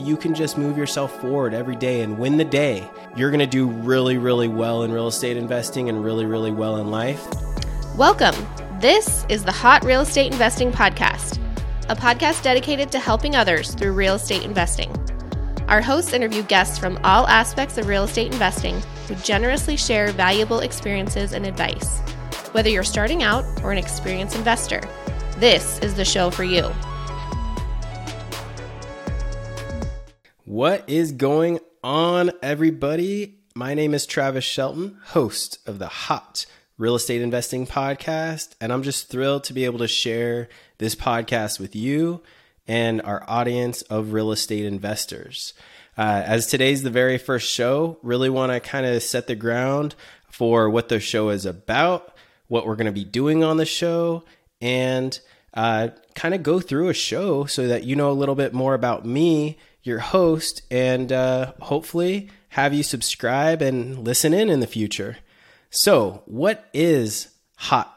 you can just move yourself forward every day and win the day, you're going to do really, really well in real estate investing and really, really well in life. Welcome. This is the Hot Real Estate Investing Podcast, a podcast dedicated to helping others through real estate investing. Our hosts interview guests from all aspects of real estate investing who generously share valuable experiences and advice. Whether you're starting out or an experienced investor, this is the show for you. What is going on, everybody? My name is Travis Shelton, host of the Hot Real Estate Investing Podcast, and I'm just thrilled to be able to share this podcast with you and our audience of real estate investors. Uh, as today's the very first show, really want to kind of set the ground for what the show is about, what we're going to be doing on the show, and uh, kind of go through a show so that you know a little bit more about me, your host, and uh, hopefully have you subscribe and listen in in the future. So, what is Hot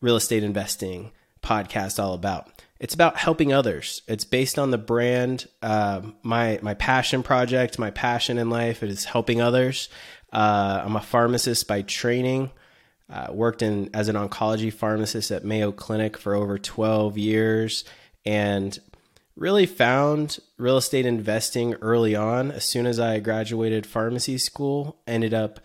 Real Estate Investing podcast all about? It's about helping others. It's based on the brand. Uh, my my passion project, my passion in life is helping others. Uh, I'm a pharmacist by training. Uh, worked in as an oncology pharmacist at Mayo Clinic for over 12 years, and really found real estate investing early on. As soon as I graduated pharmacy school, ended up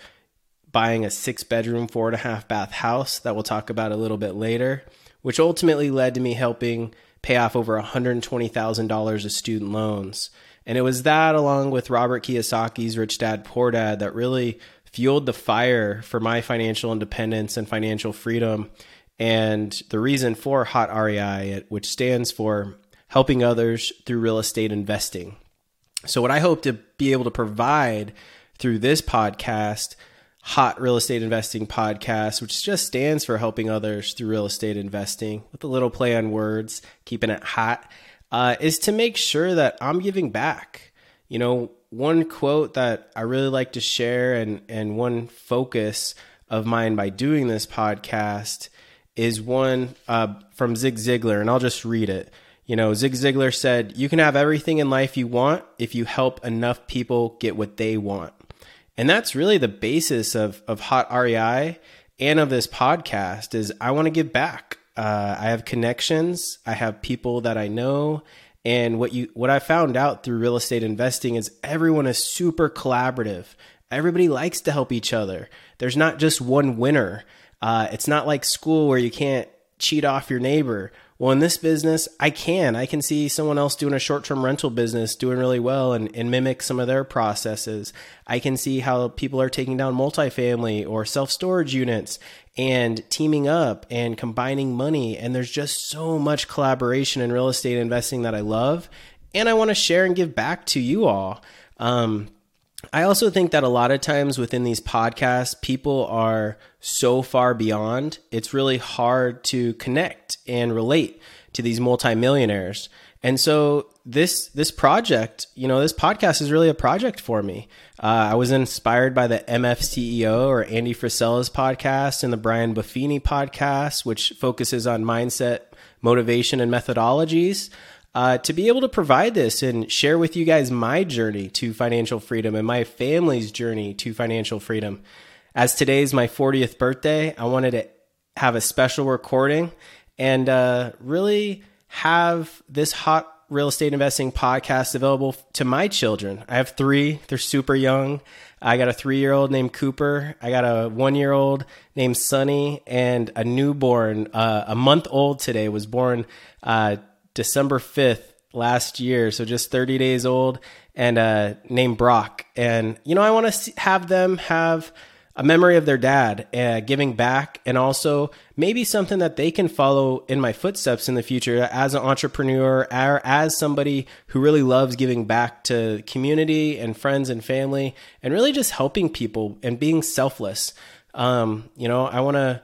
buying a six bedroom, four and a half bath house that we'll talk about a little bit later which ultimately led to me helping pay off over $120,000 of student loans. And it was that, along with Robert Kiyosaki's Rich Dad Poor Dad, that really fueled the fire for my financial independence and financial freedom. And the reason for HOT REI, which stands for helping others through real estate investing. So, what I hope to be able to provide through this podcast hot real estate investing podcast, which just stands for helping others through real estate investing with a little play on words, keeping it hot, uh, is to make sure that I'm giving back. You know, one quote that I really like to share and, and one focus of mine by doing this podcast is one uh, from Zig Ziglar, and I'll just read it. You know, Zig Ziglar said, You can have everything in life you want if you help enough people get what they want. And that's really the basis of, of Hot REI and of this podcast is I want to give back. Uh, I have connections. I have people that I know. And what you what I found out through real estate investing is everyone is super collaborative. Everybody likes to help each other. There's not just one winner. Uh, it's not like school where you can't cheat off your neighbor well, in this business, I can. I can see someone else doing a short term rental business doing really well and, and mimic some of their processes. I can see how people are taking down multifamily or self storage units and teaming up and combining money. And there's just so much collaboration in real estate investing that I love. And I want to share and give back to you all. Um, I also think that a lot of times within these podcasts, people are so far beyond, it's really hard to connect and relate to these multimillionaires. And so this this project, you know, this podcast is really a project for me. Uh, I was inspired by the MF CEO or Andy Frisella's podcast and the Brian Buffini podcast, which focuses on mindset, motivation, and methodologies uh, to be able to provide this and share with you guys my journey to financial freedom and my family's journey to financial freedom. As today is my 40th birthday, I wanted to have a special recording and uh, really have this hot real estate investing podcast available to my children. I have three, they're super young. I got a three year old named Cooper. I got a one year old named Sunny, and a newborn, uh, a month old today, was born uh, December 5th last year, so just 30 days old, and uh, named Brock. And, you know, I want to have them have a memory of their dad, uh, giving back, and also maybe something that they can follow in my footsteps in the future as an entrepreneur or as somebody who really loves giving back to community and friends and family and really just helping people and being selfless. Um, you know, I want to.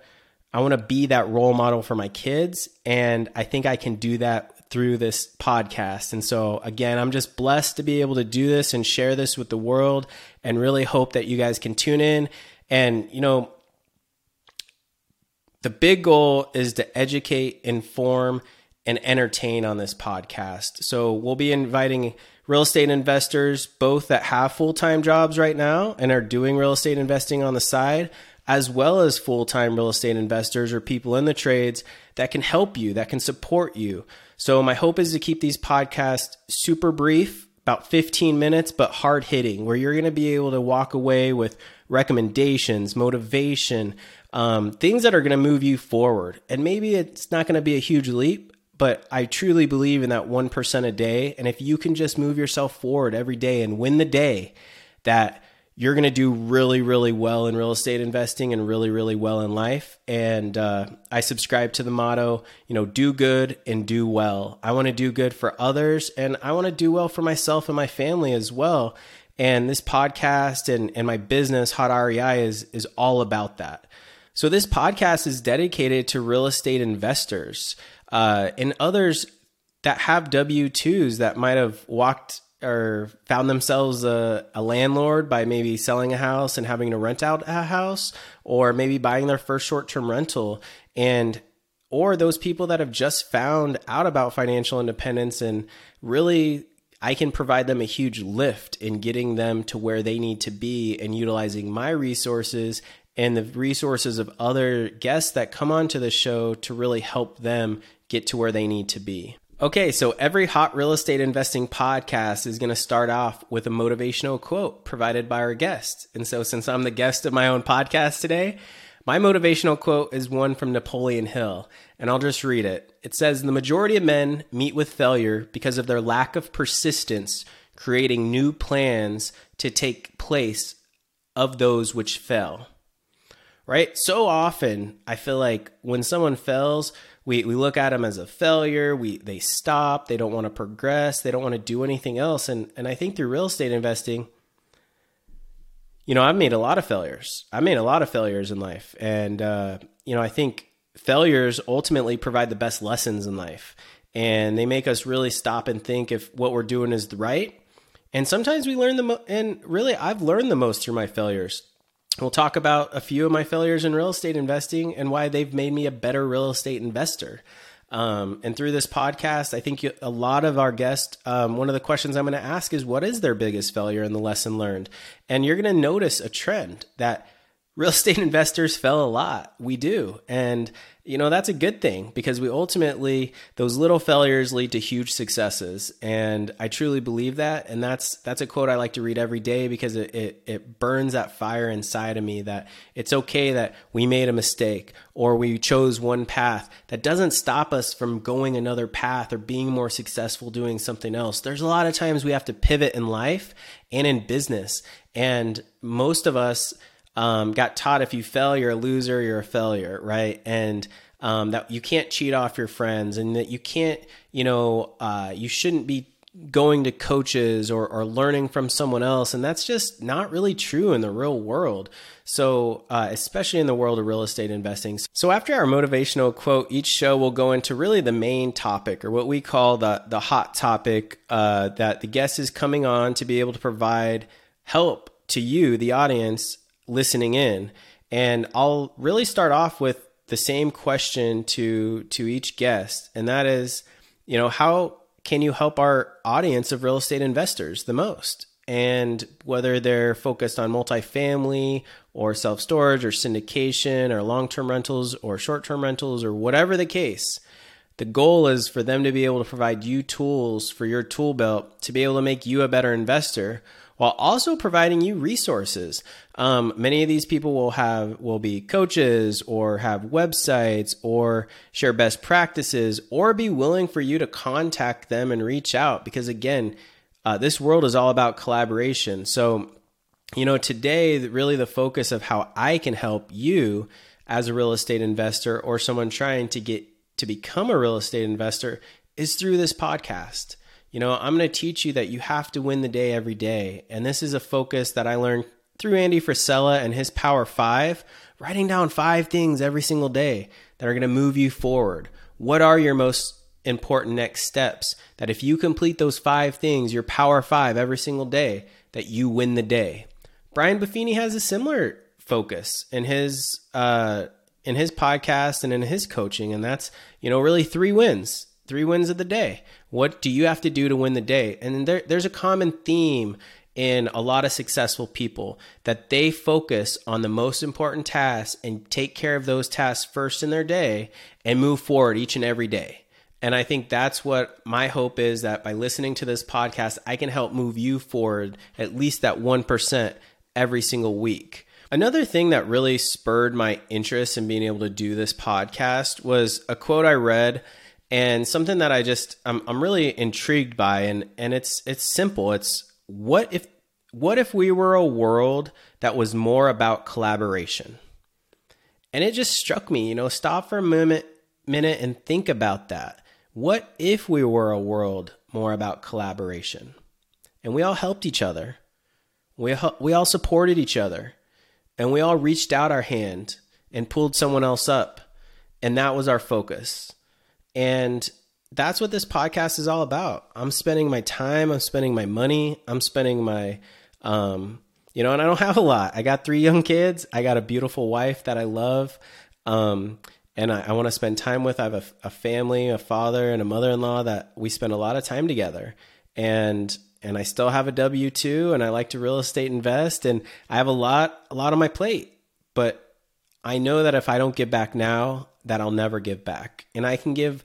I want to be that role model for my kids, and I think I can do that through this podcast. And so, again, I'm just blessed to be able to do this and share this with the world and really hope that you guys can tune in. And, you know, the big goal is to educate, inform, and entertain on this podcast. So, we'll be inviting real estate investors, both that have full time jobs right now and are doing real estate investing on the side, as well as full time real estate investors or people in the trades that can help you, that can support you. So, my hope is to keep these podcasts super brief, about 15 minutes, but hard hitting, where you're going to be able to walk away with recommendations, motivation, um, things that are going to move you forward. And maybe it's not going to be a huge leap, but I truly believe in that 1% a day. And if you can just move yourself forward every day and win the day, that you're going to do really, really well in real estate investing and really, really well in life. And uh, I subscribe to the motto, you know, do good and do well. I want to do good for others and I want to do well for myself and my family as well. And this podcast and, and my business, Hot REI, is, is all about that. So this podcast is dedicated to real estate investors uh, and others that have W 2s that might have walked or found themselves a, a, landlord by maybe selling a house and having to rent out a house or maybe buying their first short-term rental and or those people that have just found out about financial independence and really I can provide them a huge lift in getting them to where they need to be and utilizing my resources and the resources of other guests that come onto the show to really help them get to where they need to be. Okay, so every hot real estate investing podcast is going to start off with a motivational quote provided by our guest. And so, since I'm the guest of my own podcast today, my motivational quote is one from Napoleon Hill, and I'll just read it. It says The majority of men meet with failure because of their lack of persistence creating new plans to take place of those which fell. Right? So often, I feel like when someone fails, we, we look at them as a failure. We they stop. They don't want to progress. They don't want to do anything else. And and I think through real estate investing, you know, I've made a lot of failures. I made a lot of failures in life, and uh, you know, I think failures ultimately provide the best lessons in life, and they make us really stop and think if what we're doing is right. And sometimes we learn the mo- and really, I've learned the most through my failures. We'll talk about a few of my failures in real estate investing and why they've made me a better real estate investor. Um, and through this podcast, I think a lot of our guests, um, one of the questions I'm going to ask is what is their biggest failure and the lesson learned? And you're going to notice a trend that real estate investors fell a lot. We do. And you know that's a good thing because we ultimately those little failures lead to huge successes and i truly believe that and that's that's a quote i like to read every day because it, it, it burns that fire inside of me that it's okay that we made a mistake or we chose one path that doesn't stop us from going another path or being more successful doing something else there's a lot of times we have to pivot in life and in business and most of us um, got taught if you fail, you're a loser, you're a failure, right? And um, that you can't cheat off your friends, and that you can't, you know, uh, you shouldn't be going to coaches or, or learning from someone else, and that's just not really true in the real world. So, uh, especially in the world of real estate investing. So, after our motivational quote, each show will go into really the main topic, or what we call the the hot topic uh, that the guest is coming on to be able to provide help to you, the audience, listening in. And I'll really start off with the same question to to each guest, and that is, you know, how can you help our audience of real estate investors the most? And whether they're focused on multifamily or self storage or syndication or long term rentals or short term rentals or whatever the case, the goal is for them to be able to provide you tools for your tool belt to be able to make you a better investor while also providing you resources. Um, many of these people will have will be coaches or have websites or share best practices or be willing for you to contact them and reach out because again, uh, this world is all about collaboration. So, you know, today really the focus of how I can help you as a real estate investor or someone trying to get to become a real estate investor is through this podcast. You know, I'm going to teach you that you have to win the day every day. And this is a focus that I learned through Andy Frisella and his Power Five, writing down five things every single day that are going to move you forward. What are your most important next steps? That if you complete those five things, your Power Five every single day, that you win the day. Brian Buffini has a similar focus in his uh, in his podcast and in his coaching, and that's you know really three wins three wins of the day. What do you have to do to win the day? And there, there's a common theme in a lot of successful people that they focus on the most important tasks and take care of those tasks first in their day and move forward each and every day. And I think that's what my hope is that by listening to this podcast, I can help move you forward at least that 1% every single week. Another thing that really spurred my interest in being able to do this podcast was a quote I read and something that I just I'm, I'm really intrigued by and and it's it's simple. It's what if what if we were a world that was more about collaboration? And it just struck me, you know, stop for a minute minute and think about that. What if we were a world more about collaboration? And we all helped each other. We we all supported each other. And we all reached out our hand and pulled someone else up. And that was our focus. And that's what this podcast is all about. I'm spending my time, I'm spending my money, I'm spending my um you know, and I don't have a lot. I got three young kids. I got a beautiful wife that I love. Um, and I, I want to spend time with. I have a, a family, a father, and a mother in law that we spend a lot of time together. And and I still have a W two, and I like to real estate invest, and I have a lot a lot on my plate. But I know that if I don't get back now, that I'll never give back. And I can give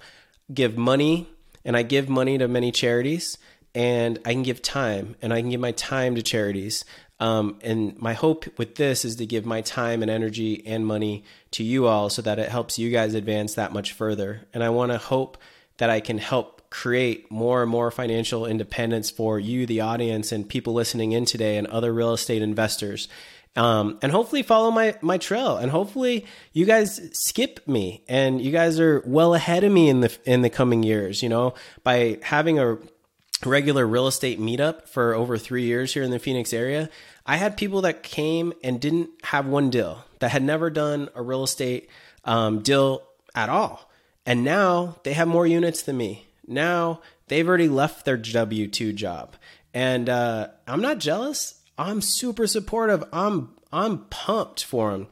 give money, and I give money to many charities, and I can give time, and I can give my time to charities. Um, and my hope with this is to give my time and energy and money to you all so that it helps you guys advance that much further. And I want to hope that I can help create more and more financial independence for you, the audience, and people listening in today, and other real estate investors. Um, and hopefully follow my my trail, and hopefully you guys skip me, and you guys are well ahead of me in the in the coming years. You know, by having a regular real estate meetup for over three years here in the Phoenix area, I had people that came and didn't have one deal, that had never done a real estate um, deal at all. And now they have more units than me. Now they've already left their W 2 job. And uh, I'm not jealous. I'm super supportive. I'm I'm pumped for them.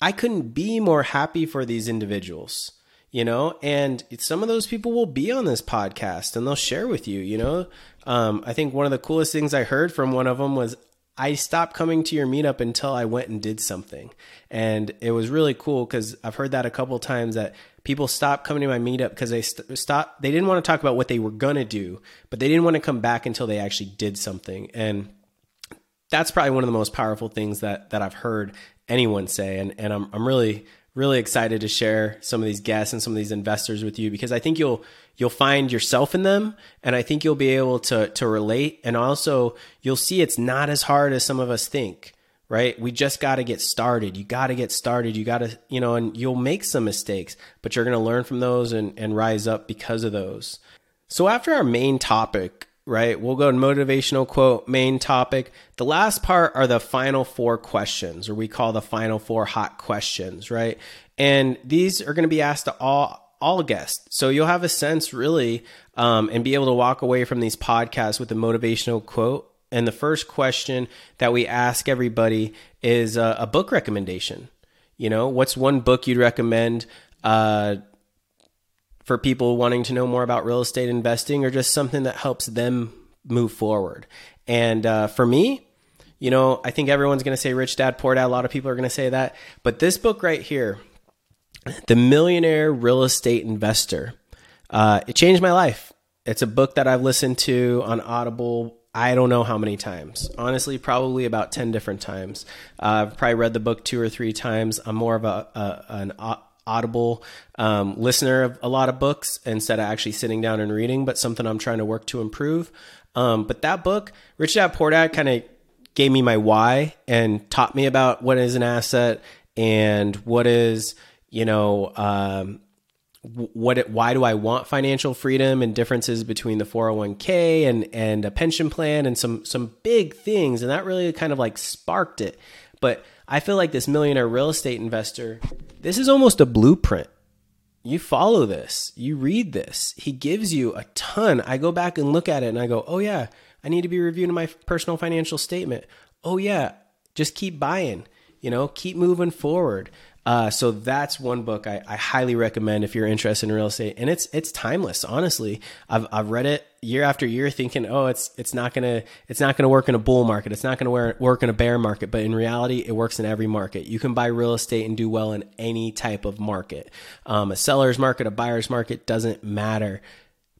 I couldn't be more happy for these individuals, you know, and some of those people will be on this podcast and they'll share with you, you know. Um, I think one of the coolest things I heard from one of them was I stopped coming to your meetup until I went and did something. And it was really cool because I've heard that a couple times that people stopped coming to my meetup because they st- stopped, they didn't want to talk about what they were going to do, but they didn't want to come back until they actually did something. And that's probably one of the most powerful things that, that I've heard anyone say. And, and I'm, I'm really, really excited to share some of these guests and some of these investors with you because I think you'll you'll find yourself in them and I think you'll be able to to relate and also you'll see it's not as hard as some of us think right we just got to get started you got to get started you got to you know and you'll make some mistakes but you're going to learn from those and and rise up because of those so after our main topic right? We'll go to motivational quote, main topic. The last part are the final four questions, or we call the final four hot questions, right? And these are going to be asked to all all guests. So you'll have a sense really um, and be able to walk away from these podcasts with a motivational quote. And the first question that we ask everybody is a, a book recommendation. You know, what's one book you'd recommend? Uh, for people wanting to know more about real estate investing or just something that helps them move forward. And uh, for me, you know, I think everyone's going to say Rich Dad Poor Dad. A lot of people are going to say that. But this book right here, The Millionaire Real Estate Investor, uh, it changed my life. It's a book that I've listened to on Audible. I don't know how many times. Honestly, probably about 10 different times. Uh, I've probably read the book two or three times. I'm more of a, a an audible um, listener of a lot of books instead of actually sitting down and reading, but something I'm trying to work to improve. Um, but that book, Rich Dad Poor Dad, kind of gave me my why and taught me about what is an asset and what is, you know, um, what it, why do I want financial freedom and differences between the 401k and and a pension plan and some some big things and that really kind of like sparked it but I feel like this millionaire real estate investor this is almost a blueprint. You follow this, you read this. He gives you a ton. I go back and look at it and I go, oh, yeah, I need to be reviewing my personal financial statement. Oh, yeah, just keep buying, you know, keep moving forward. Uh, so that's one book I, I highly recommend if you're interested in real estate, and it's it's timeless. Honestly, I've I've read it year after year, thinking, oh, it's it's not gonna it's not gonna work in a bull market, it's not gonna work in a bear market, but in reality, it works in every market. You can buy real estate and do well in any type of market. Um, a seller's market, a buyer's market doesn't matter.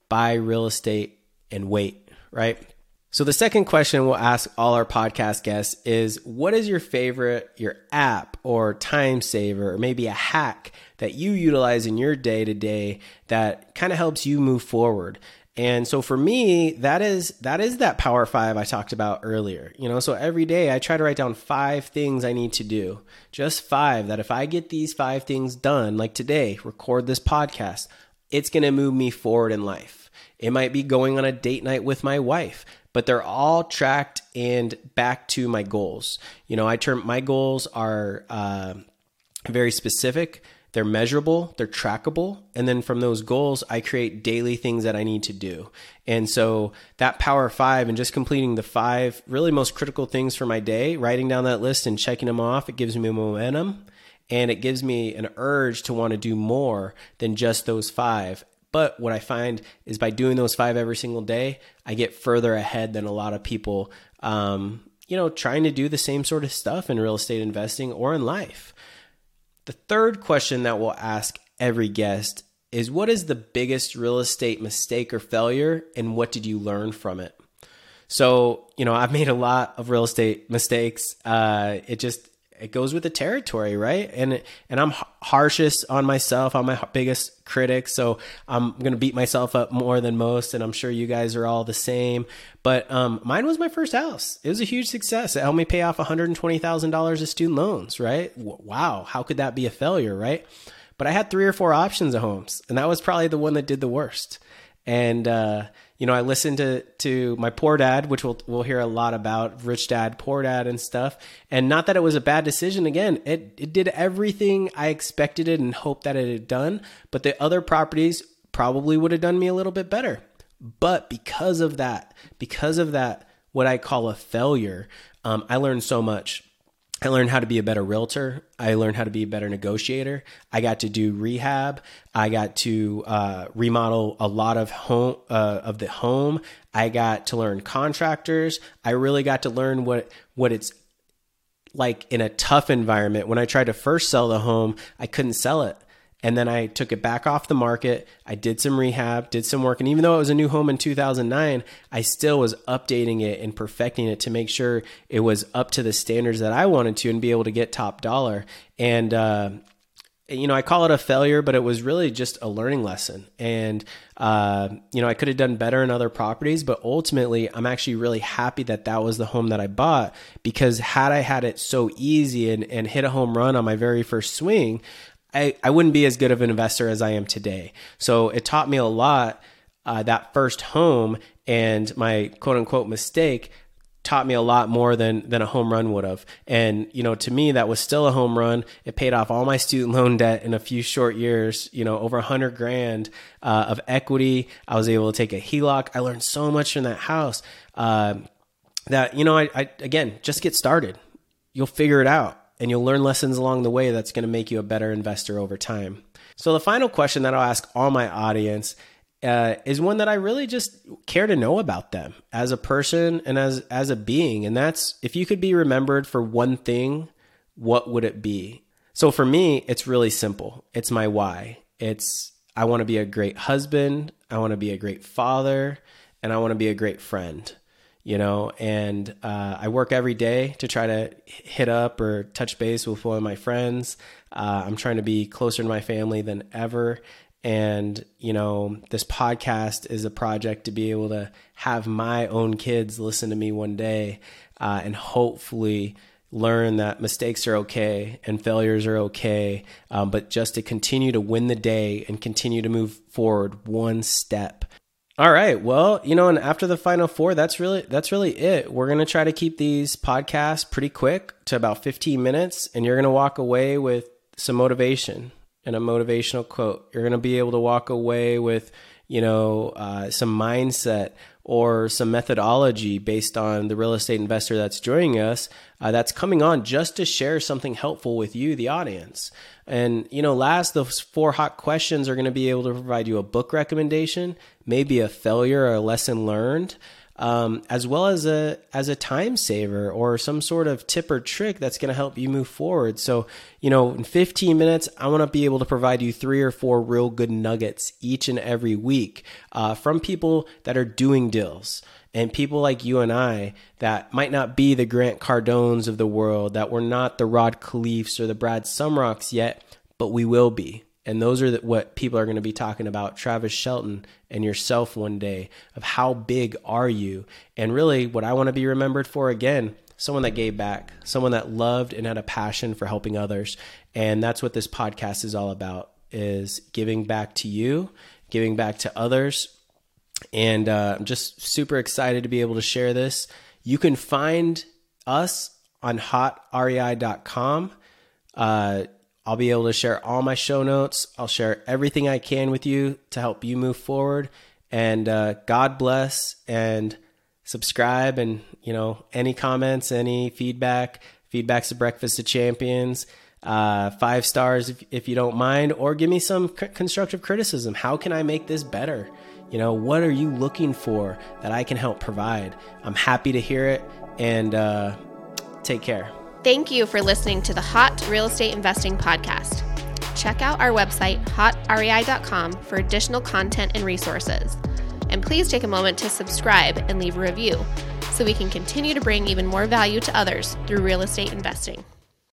Buy real estate and wait, right? So the second question we'll ask all our podcast guests is what is your favorite your app or time saver or maybe a hack that you utilize in your day to day that kind of helps you move forward? And so for me, that is that is that power 5 I talked about earlier. You know, so every day I try to write down 5 things I need to do. Just 5 that if I get these 5 things done like today, record this podcast, it's going to move me forward in life. It might be going on a date night with my wife but they're all tracked and back to my goals. You know, I term my goals are uh, very specific. They're measurable, they're trackable, and then from those goals, I create daily things that I need to do. And so that power five and just completing the five really most critical things for my day, writing down that list and checking them off, it gives me momentum and it gives me an urge to want to do more than just those five. But what I find is by doing those five every single day, I get further ahead than a lot of people, um, you know, trying to do the same sort of stuff in real estate investing or in life. The third question that we'll ask every guest is what is the biggest real estate mistake or failure and what did you learn from it? So, you know, I've made a lot of real estate mistakes. Uh, it just it goes with the territory, right? And and I'm harshest on myself. I'm my biggest critic, so I'm gonna beat myself up more than most. And I'm sure you guys are all the same. But um, mine was my first house. It was a huge success. It helped me pay off 120 thousand dollars of student loans. Right? Wow, how could that be a failure? Right? But I had three or four options of homes, and that was probably the one that did the worst. And uh, you know, I listened to to my poor dad, which we'll we'll hear a lot about, rich dad, poor dad, and stuff. And not that it was a bad decision. Again, it it did everything I expected it and hoped that it had done. But the other properties probably would have done me a little bit better. But because of that, because of that, what I call a failure, um, I learned so much. I learned how to be a better realtor. I learned how to be a better negotiator. I got to do rehab. I got to uh, remodel a lot of home uh, of the home. I got to learn contractors. I really got to learn what what it's like in a tough environment. When I tried to first sell the home, I couldn't sell it. And then I took it back off the market. I did some rehab, did some work. And even though it was a new home in 2009, I still was updating it and perfecting it to make sure it was up to the standards that I wanted to and be able to get top dollar. And, uh, you know, I call it a failure, but it was really just a learning lesson. And, uh, you know, I could have done better in other properties, but ultimately, I'm actually really happy that that was the home that I bought because had I had it so easy and, and hit a home run on my very first swing, I, I wouldn't be as good of an investor as I am today. So it taught me a lot. Uh, that first home and my quote unquote mistake taught me a lot more than than a home run would have. And you know, to me, that was still a home run. It paid off all my student loan debt in a few short years. You know, over a hundred grand uh, of equity. I was able to take a HELOC. I learned so much from that house. Uh, that you know, I, I again just get started. You'll figure it out and you'll learn lessons along the way that's going to make you a better investor over time. So, the final question that I'll ask all my audience uh, is one that I really just care to know about them as a person and as as a being, and that's if you could be remembered for one thing, what would it be? So for me, it's really simple. It's my why. It's I want to be a great husband, I want to be a great father, and I want to be a great friend you know, and uh, I work every day to try to hit up or touch base with one of my friends. Uh, I'm trying to be closer to my family than ever. And, you know, this podcast is a project to be able to have my own kids listen to me one day uh, and hopefully learn that mistakes are okay and failures are okay, um, but just to continue to win the day and continue to move forward one step all right. Well, you know, and after the final four, that's really that's really it. We're gonna try to keep these podcasts pretty quick to about 15 minutes, and you're gonna walk away with some motivation and a motivational quote. You're gonna be able to walk away with, you know, uh, some mindset or some methodology based on the real estate investor that's joining us uh, that's coming on just to share something helpful with you, the audience. And, you know, last, those four hot questions are going to be able to provide you a book recommendation, maybe a failure or a lesson learned um, as well as a as a time saver or some sort of tip or trick that's going to help you move forward. So, you know, in 15 minutes, I want to be able to provide you three or four real good nuggets each and every week uh, from people that are doing deals and people like you and I that might not be the Grant Cardones of the world, that we're not the Rod Khleifs or the Brad Sumroks yet, but we will be. And those are the, what people are going to be talking about, Travis Shelton and yourself one day, of how big are you? And really, what I want to be remembered for again, someone that gave back, someone that loved and had a passion for helping others. And that's what this podcast is all about: is giving back to you, giving back to others. And uh, I'm just super excited to be able to share this. You can find us on hotrei.com. Uh, I'll be able to share all my show notes. I'll share everything I can with you to help you move forward. And uh, God bless and subscribe. And, you know, any comments, any feedback, feedback's a breakfast of champions. Uh, five stars if, if you don't mind, or give me some c- constructive criticism. How can I make this better? You know, what are you looking for that I can help provide? I'm happy to hear it. And uh, take care. Thank you for listening to the Hot Real Estate Investing Podcast. Check out our website, hotrei.com, for additional content and resources. And please take a moment to subscribe and leave a review so we can continue to bring even more value to others through real estate investing.